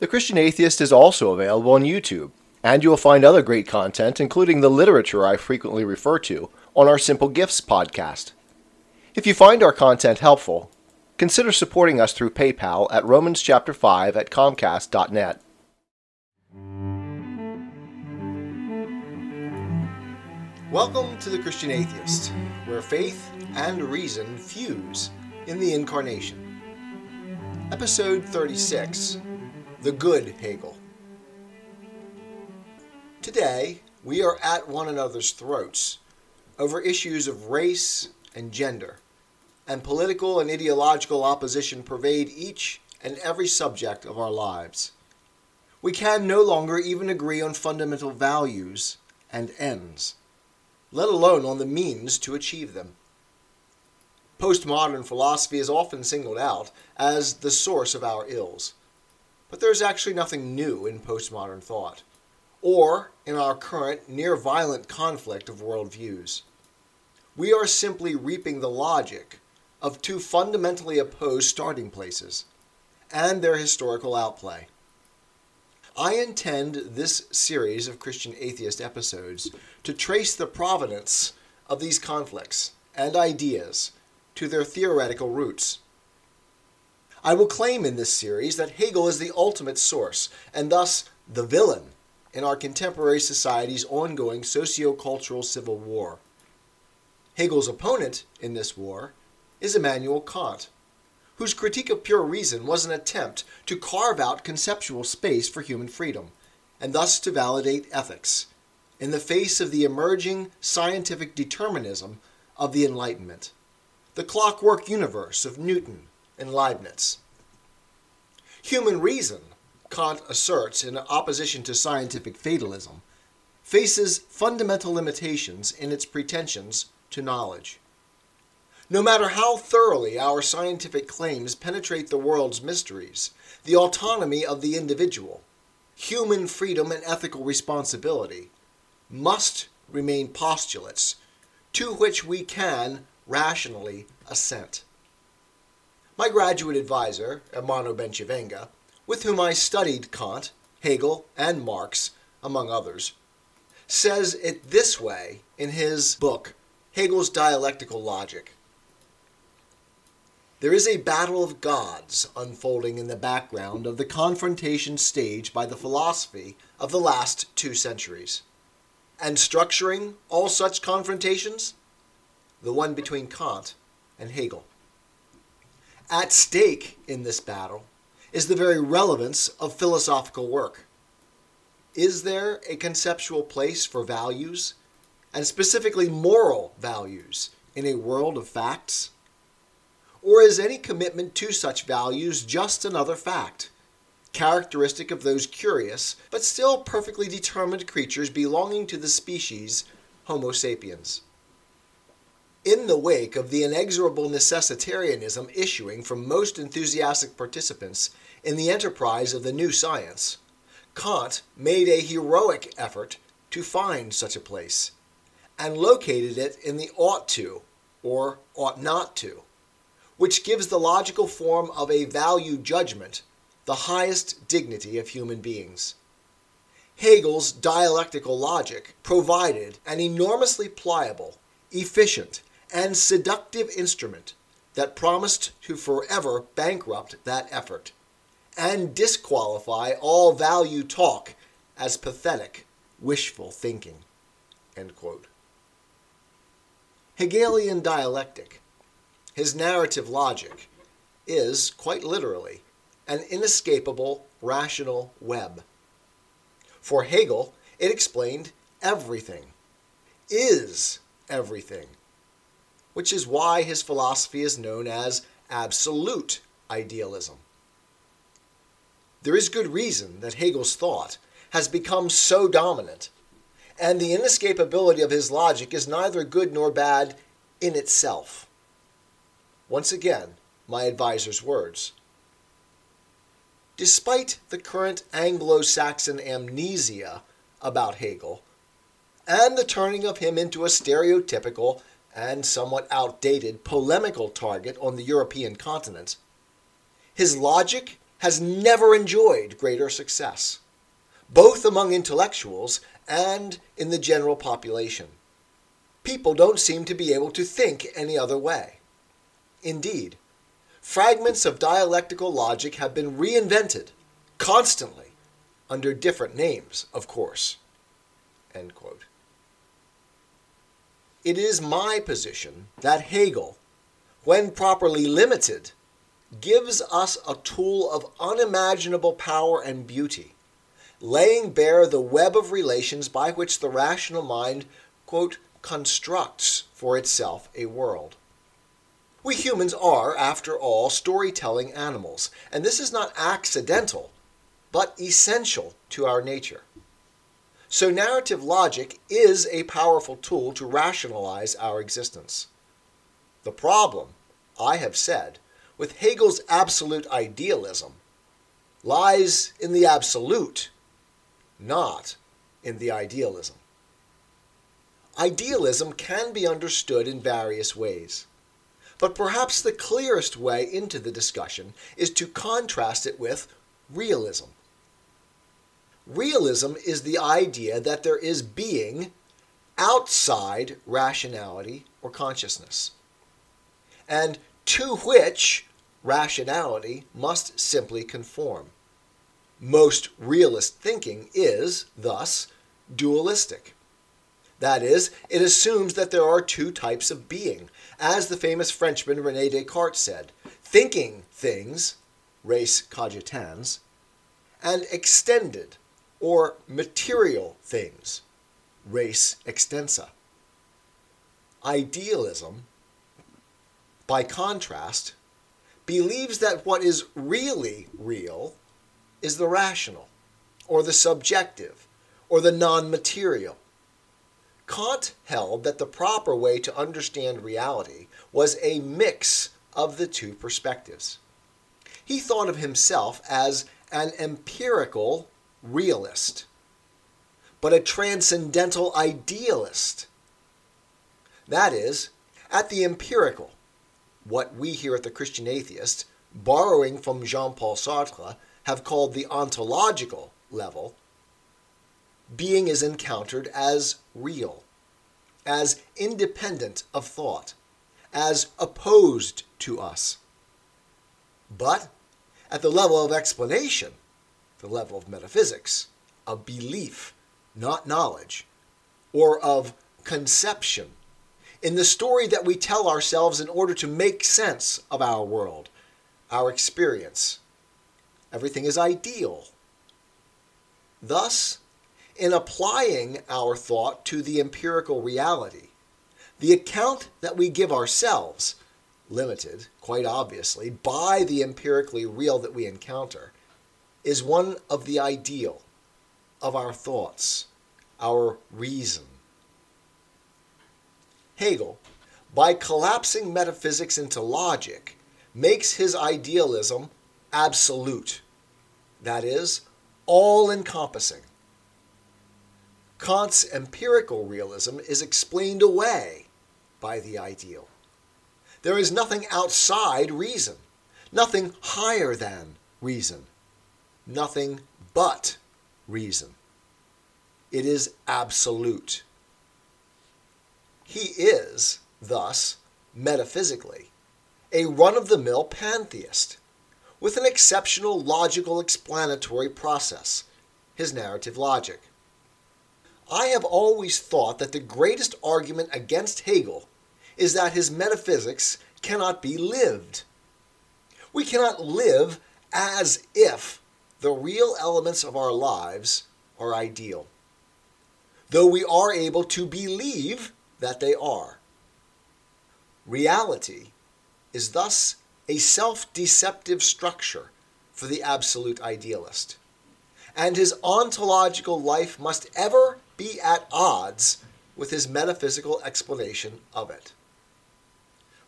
The Christian Atheist is also available on YouTube, and you will find other great content, including the literature I frequently refer to, on our Simple Gifts podcast. If you find our content helpful, consider supporting us through PayPal at Romans chapter 5 at comcast.net. Welcome to the Christian Atheist, where faith and reason fuse in the Incarnation. Episode 36 The Good Hegel. Today, we are at one another's throats over issues of race and gender, and political and ideological opposition pervade each and every subject of our lives. We can no longer even agree on fundamental values and ends let alone on the means to achieve them. Postmodern philosophy is often singled out as the source of our ills. But there is actually nothing new in postmodern thought, or in our current near violent conflict of worldviews. We are simply reaping the logic of two fundamentally opposed starting places and their historical outplay. I intend this series of Christian atheist episodes to trace the provenance of these conflicts and ideas to their theoretical roots. I will claim in this series that Hegel is the ultimate source, and thus the villain, in our contemporary society's ongoing socio-cultural civil war. Hegel's opponent in this war is Immanuel Kant whose critique of pure reason was an attempt to carve out conceptual space for human freedom, and thus to validate ethics, in the face of the emerging scientific determinism of the Enlightenment, the clockwork universe of Newton and Leibniz. Human reason, Kant asserts in opposition to scientific fatalism, faces fundamental limitations in its pretensions to knowledge. No matter how thoroughly our scientific claims penetrate the world's mysteries, the autonomy of the individual, human freedom, and ethical responsibility must remain postulates to which we can rationally assent. My graduate advisor, Ermanno Bencivenga, with whom I studied Kant, Hegel, and Marx, among others, says it this way in his book, Hegel's Dialectical Logic. There is a battle of gods unfolding in the background of the confrontation staged by the philosophy of the last two centuries. And structuring all such confrontations? The one between Kant and Hegel. At stake in this battle is the very relevance of philosophical work. Is there a conceptual place for values, and specifically moral values, in a world of facts? Or is any commitment to such values just another fact, characteristic of those curious but still perfectly determined creatures belonging to the species Homo sapiens? In the wake of the inexorable necessitarianism issuing from most enthusiastic participants in the enterprise of the new science, Kant made a heroic effort to find such a place, and located it in the ought to, or ought not to which gives the logical form of a value judgment the highest dignity of human beings. Hegel's dialectical logic provided an enormously pliable, efficient, and seductive instrument that promised to forever bankrupt that effort and disqualify all value talk as pathetic, wishful thinking. Hegelian dialectic his narrative logic is, quite literally, an inescapable rational web. For Hegel, it explained everything, is everything, which is why his philosophy is known as absolute idealism. There is good reason that Hegel's thought has become so dominant, and the inescapability of his logic is neither good nor bad in itself. Once again, my advisor's words. Despite the current Anglo Saxon amnesia about Hegel, and the turning of him into a stereotypical and somewhat outdated polemical target on the European continent, his logic has never enjoyed greater success, both among intellectuals and in the general population. People don't seem to be able to think any other way. Indeed, fragments of dialectical logic have been reinvented constantly under different names, of course. It is my position that Hegel, when properly limited, gives us a tool of unimaginable power and beauty, laying bare the web of relations by which the rational mind, quote, constructs for itself a world. We humans are, after all, storytelling animals, and this is not accidental, but essential to our nature. So, narrative logic is a powerful tool to rationalize our existence. The problem, I have said, with Hegel's absolute idealism lies in the absolute, not in the idealism. Idealism can be understood in various ways, but perhaps the clearest way into the discussion is to contrast it with realism. Realism is the idea that there is being outside rationality or consciousness, and to which rationality must simply conform. Most realist thinking is, thus, dualistic. That is, it assumes that there are two types of being, as the famous Frenchman Rene Descartes said thinking things, res cogitans, and extended or material things, res extensa. Idealism, by contrast, believes that what is really real is the rational, or the subjective, or the non material. Kant held that the proper way to understand reality was a mix of the two perspectives. He thought of himself as an empirical realist, but a transcendental idealist. That is, at the empirical, what we here at the Christian Atheist, borrowing from Jean Paul Sartre, have called the ontological level, being is encountered as real, as independent of thought, as opposed to us. But at the level of explanation, the level of metaphysics, of belief, not knowledge, or of conception, in the story that we tell ourselves in order to make sense of our world, our experience. Everything is ideal. Thus, in applying our thought to the empirical reality, the account that we give ourselves, limited, quite obviously, by the empirically real that we encounter, is one of the ideal, of our thoughts, our reason. Hegel, by collapsing metaphysics into logic, makes his idealism absolute, that is, all encompassing. Kant's empirical realism is explained away by the ideal. There is nothing outside reason, nothing higher than reason, nothing but reason. It is absolute. He is, thus, metaphysically, a run of the mill pantheist with an exceptional logical explanatory process, his narrative logic. I have always thought that the greatest argument against Hegel is that his metaphysics cannot be lived. We cannot live as if the real elements of our lives are ideal, though we are able to believe that they are. Reality is thus a self deceptive structure for the absolute idealist, and his ontological life must ever be at odds with his metaphysical explanation of it.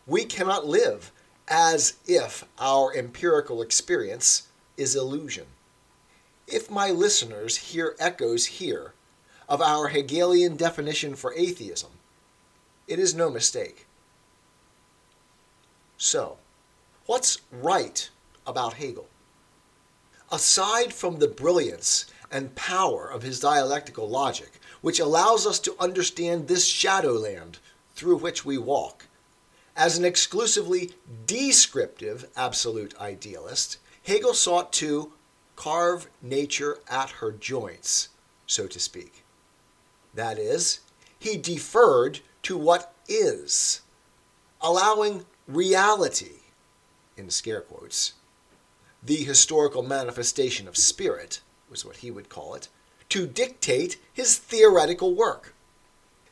We cannot live as if our empirical experience is illusion. If my listeners hear echoes here of our Hegelian definition for atheism, it is no mistake. So, what's right about Hegel? Aside from the brilliance and power of his dialectical logic, which allows us to understand this shadowland through which we walk, as an exclusively descriptive absolute idealist, Hegel sought to carve nature at her joints, so to speak. That is, he deferred to what is, allowing reality, in scare quotes, the historical manifestation of spirit, was what he would call it, to dictate his theoretical work.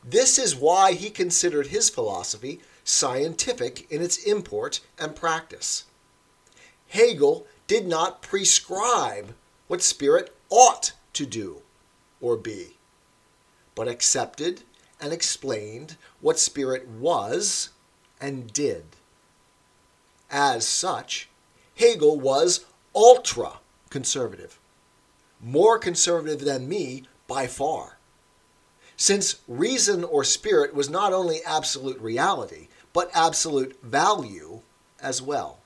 This is why he considered his philosophy scientific in its import and practice. Hegel did not prescribe what spirit ought to do or be, but accepted and explained what spirit was and did. As such, Hegel was ultra conservative, more conservative than me by far. Since reason or spirit was not only absolute reality, but absolute value as well.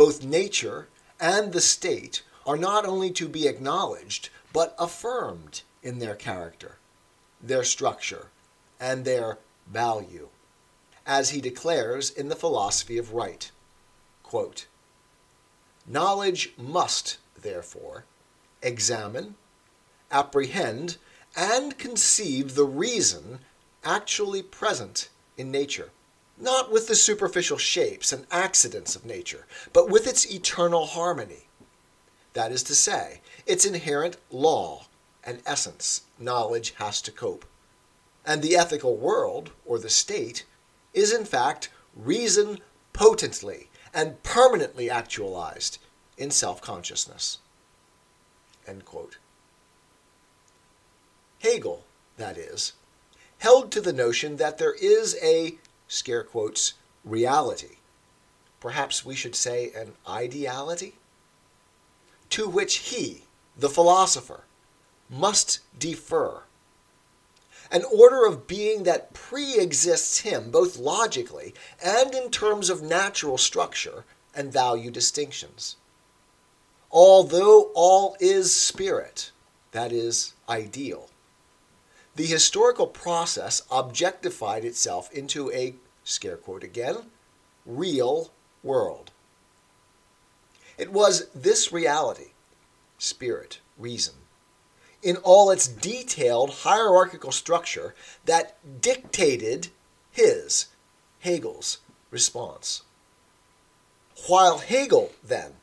Both nature and the state are not only to be acknowledged, but affirmed in their character, their structure, and their value, as he declares in the philosophy of right. Quote, Knowledge must, therefore, examine, apprehend, and conceive the reason actually present in nature. Not with the superficial shapes and accidents of nature, but with its eternal harmony. That is to say, its inherent law and essence, knowledge has to cope. And the ethical world, or the state, is in fact reason potently and permanently actualized in self consciousness. Hegel, that is, held to the notion that there is a, scare quotes, reality. Perhaps we should say an ideality? To which he, the philosopher, must defer. An order of being that pre exists him both logically and in terms of natural structure and value distinctions. Although all is spirit, that is, ideal, the historical process objectified itself into a, scare quote again, real world. It was this reality, spirit, reason, in all its detailed hierarchical structure that dictated his, Hegel's, response. While Hegel, then,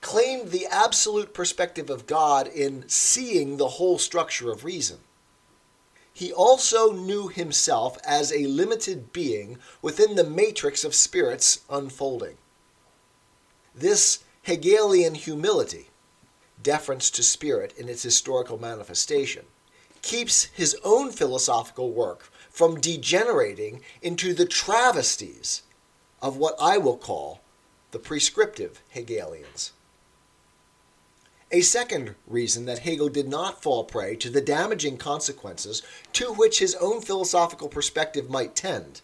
claimed the absolute perspective of God in seeing the whole structure of reason, he also knew himself as a limited being within the matrix of spirits unfolding. This Hegelian humility, deference to spirit in its historical manifestation, keeps his own philosophical work from degenerating into the travesties of what I will call the prescriptive Hegelians. A second reason that Hegel did not fall prey to the damaging consequences to which his own philosophical perspective might tend,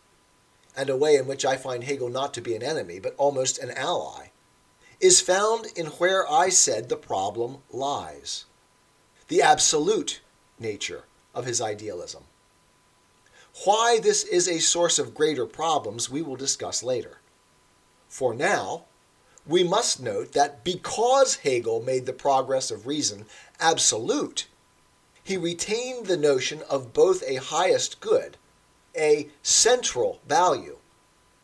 and a way in which I find Hegel not to be an enemy, but almost an ally, is found in where I said the problem lies the absolute nature of his idealism. Why this is a source of greater problems we will discuss later. For now, we must note that because Hegel made the progress of reason absolute, he retained the notion of both a highest good, a central value,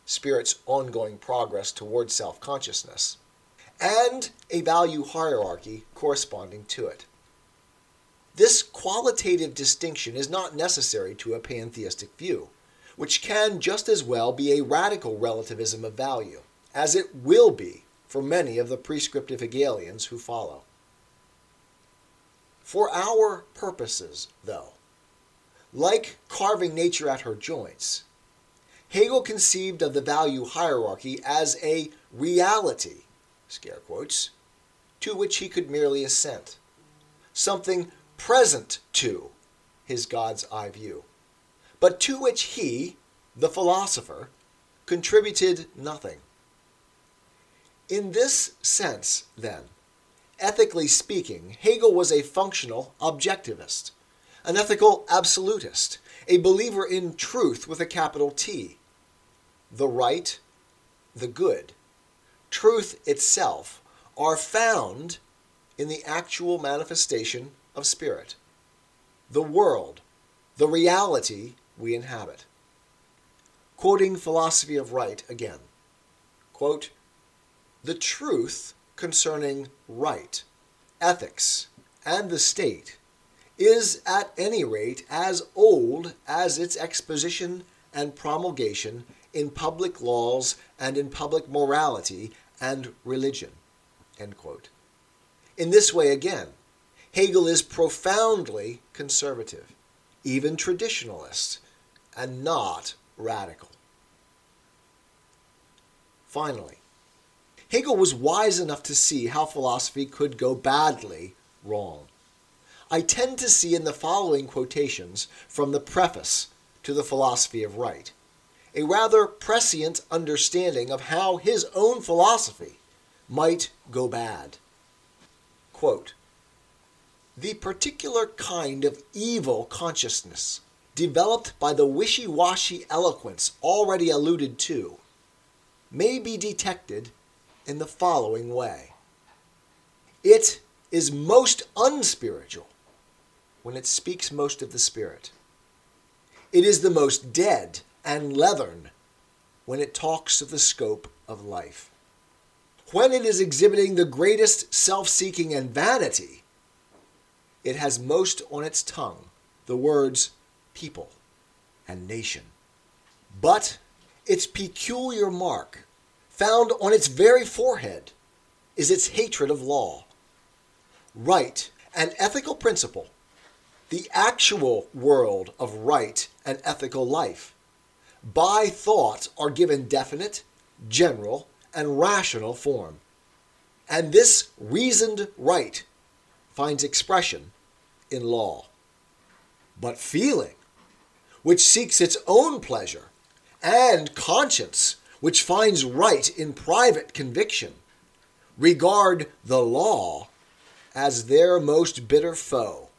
spirit's ongoing progress toward self consciousness, and a value hierarchy corresponding to it. This qualitative distinction is not necessary to a pantheistic view, which can just as well be a radical relativism of value, as it will be for many of the prescriptive Hegelians who follow. For our purposes, though, like carving nature at her joints, Hegel conceived of the value hierarchy as a reality, scare quotes, to which he could merely assent, something present to his God's eye view, but to which he, the philosopher, contributed nothing. In this sense, then, ethically speaking, Hegel was a functional objectivist, an ethical absolutist, a believer in truth with a capital T, the right, the good, truth itself, are found in the actual manifestation of spirit, the world, the reality we inhabit. Quoting Philosophy of Right again quote, The truth concerning right, ethics, and the state is at any rate as old as its exposition and promulgation in public laws and in public morality and religion. In this way, again, Hegel is profoundly conservative, even traditionalist, and not radical. Finally, Hegel was wise enough to see how philosophy could go badly wrong. I tend to see in the following quotations from the preface to the Philosophy of Right a rather prescient understanding of how his own philosophy might go bad. Quote, the particular kind of evil consciousness developed by the wishy washy eloquence already alluded to may be detected in the following way it is most unspiritual when it speaks most of the Spirit. It is the most dead and leathern when it talks of the scope of life. When it is exhibiting the greatest self seeking and vanity, it has most on its tongue the words people and nation. But its peculiar mark, found on its very forehead, is its hatred of law. Right and ethical principle, the actual world of right and ethical life, by thought are given definite, general, and rational form. And this reasoned right finds expression in law. But feeling, which seeks its own pleasure, and conscience, which finds right in private conviction, regard the law as their most bitter foe.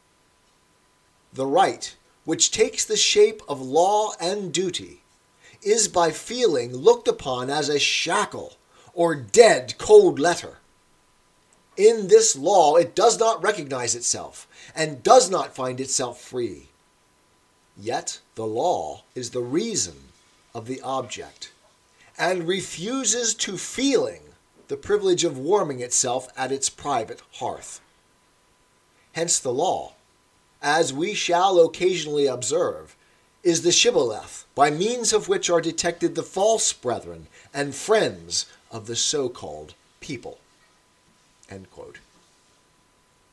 The right, which takes the shape of law and duty, is by feeling looked upon as a shackle or dead cold letter. In this law, it does not recognize itself and does not find itself free. Yet the law is the reason of the object and refuses to feeling the privilege of warming itself at its private hearth. Hence the law, as we shall occasionally observe, is the shibboleth by means of which are detected the false brethren and friends of the so called people.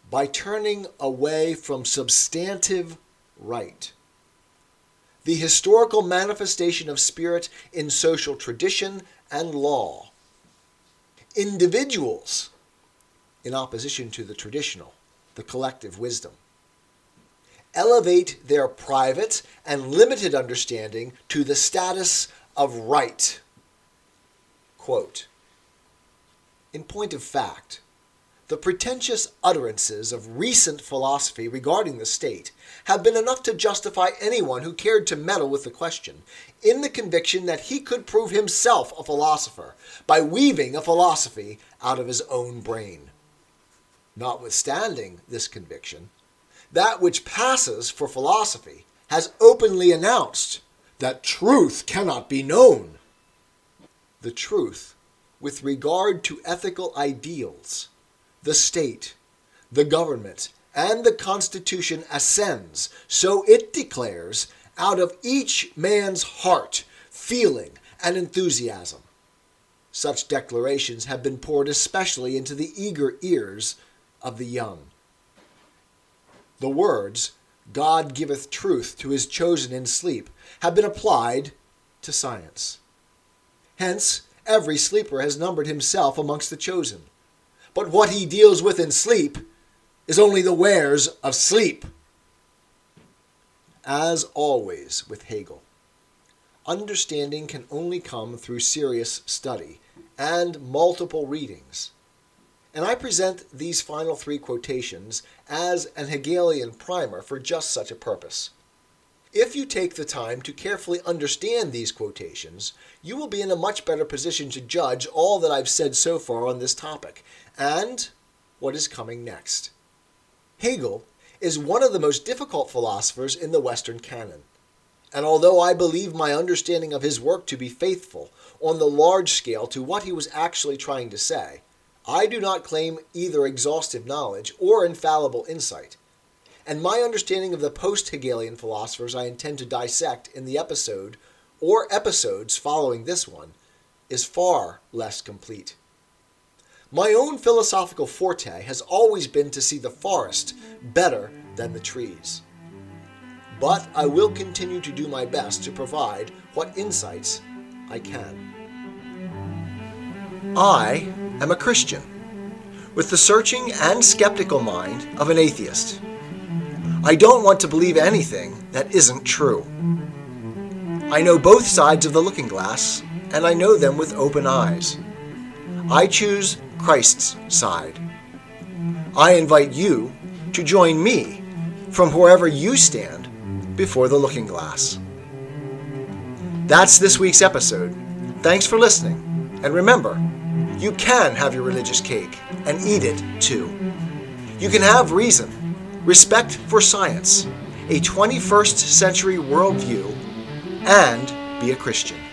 By turning away from substantive right, the historical manifestation of spirit in social tradition and law, individuals, in opposition to the traditional, the collective wisdom, elevate their private and limited understanding to the status of right. Quote, in point of fact, the pretentious utterances of recent philosophy regarding the state have been enough to justify anyone who cared to meddle with the question, in the conviction that he could prove himself a philosopher by weaving a philosophy out of his own brain. Notwithstanding this conviction, that which passes for philosophy has openly announced that truth cannot be known. The truth with regard to ethical ideals, the state, the government, and the Constitution ascends, so it declares, out of each man's heart, feeling, and enthusiasm. Such declarations have been poured especially into the eager ears of the young. The words, God giveth truth to his chosen in sleep, have been applied to science. Hence, every sleeper has numbered himself amongst the chosen. But what he deals with in sleep is only the wares of sleep. As always with Hegel, understanding can only come through serious study and multiple readings. and I present these final three quotations as an Hegelian primer for just such a purpose. If you take the time to carefully understand these quotations, you will be in a much better position to judge all that I've said so far on this topic and what is coming next. Hegel is one of the most difficult philosophers in the Western canon. And although I believe my understanding of his work to be faithful on the large scale to what he was actually trying to say, I do not claim either exhaustive knowledge or infallible insight, and my understanding of the post Hegelian philosophers I intend to dissect in the episode or episodes following this one is far less complete. My own philosophical forte has always been to see the forest better than the trees. But I will continue to do my best to provide what insights I can. I am a Christian, with the searching and skeptical mind of an atheist. I don't want to believe anything that isn't true. I know both sides of the looking glass, and I know them with open eyes. I choose Christ's side. I invite you to join me from wherever you stand before the looking glass. That's this week's episode. Thanks for listening, and remember, you can have your religious cake and eat it too. You can have reason, respect for science, a 21st century worldview, and be a Christian.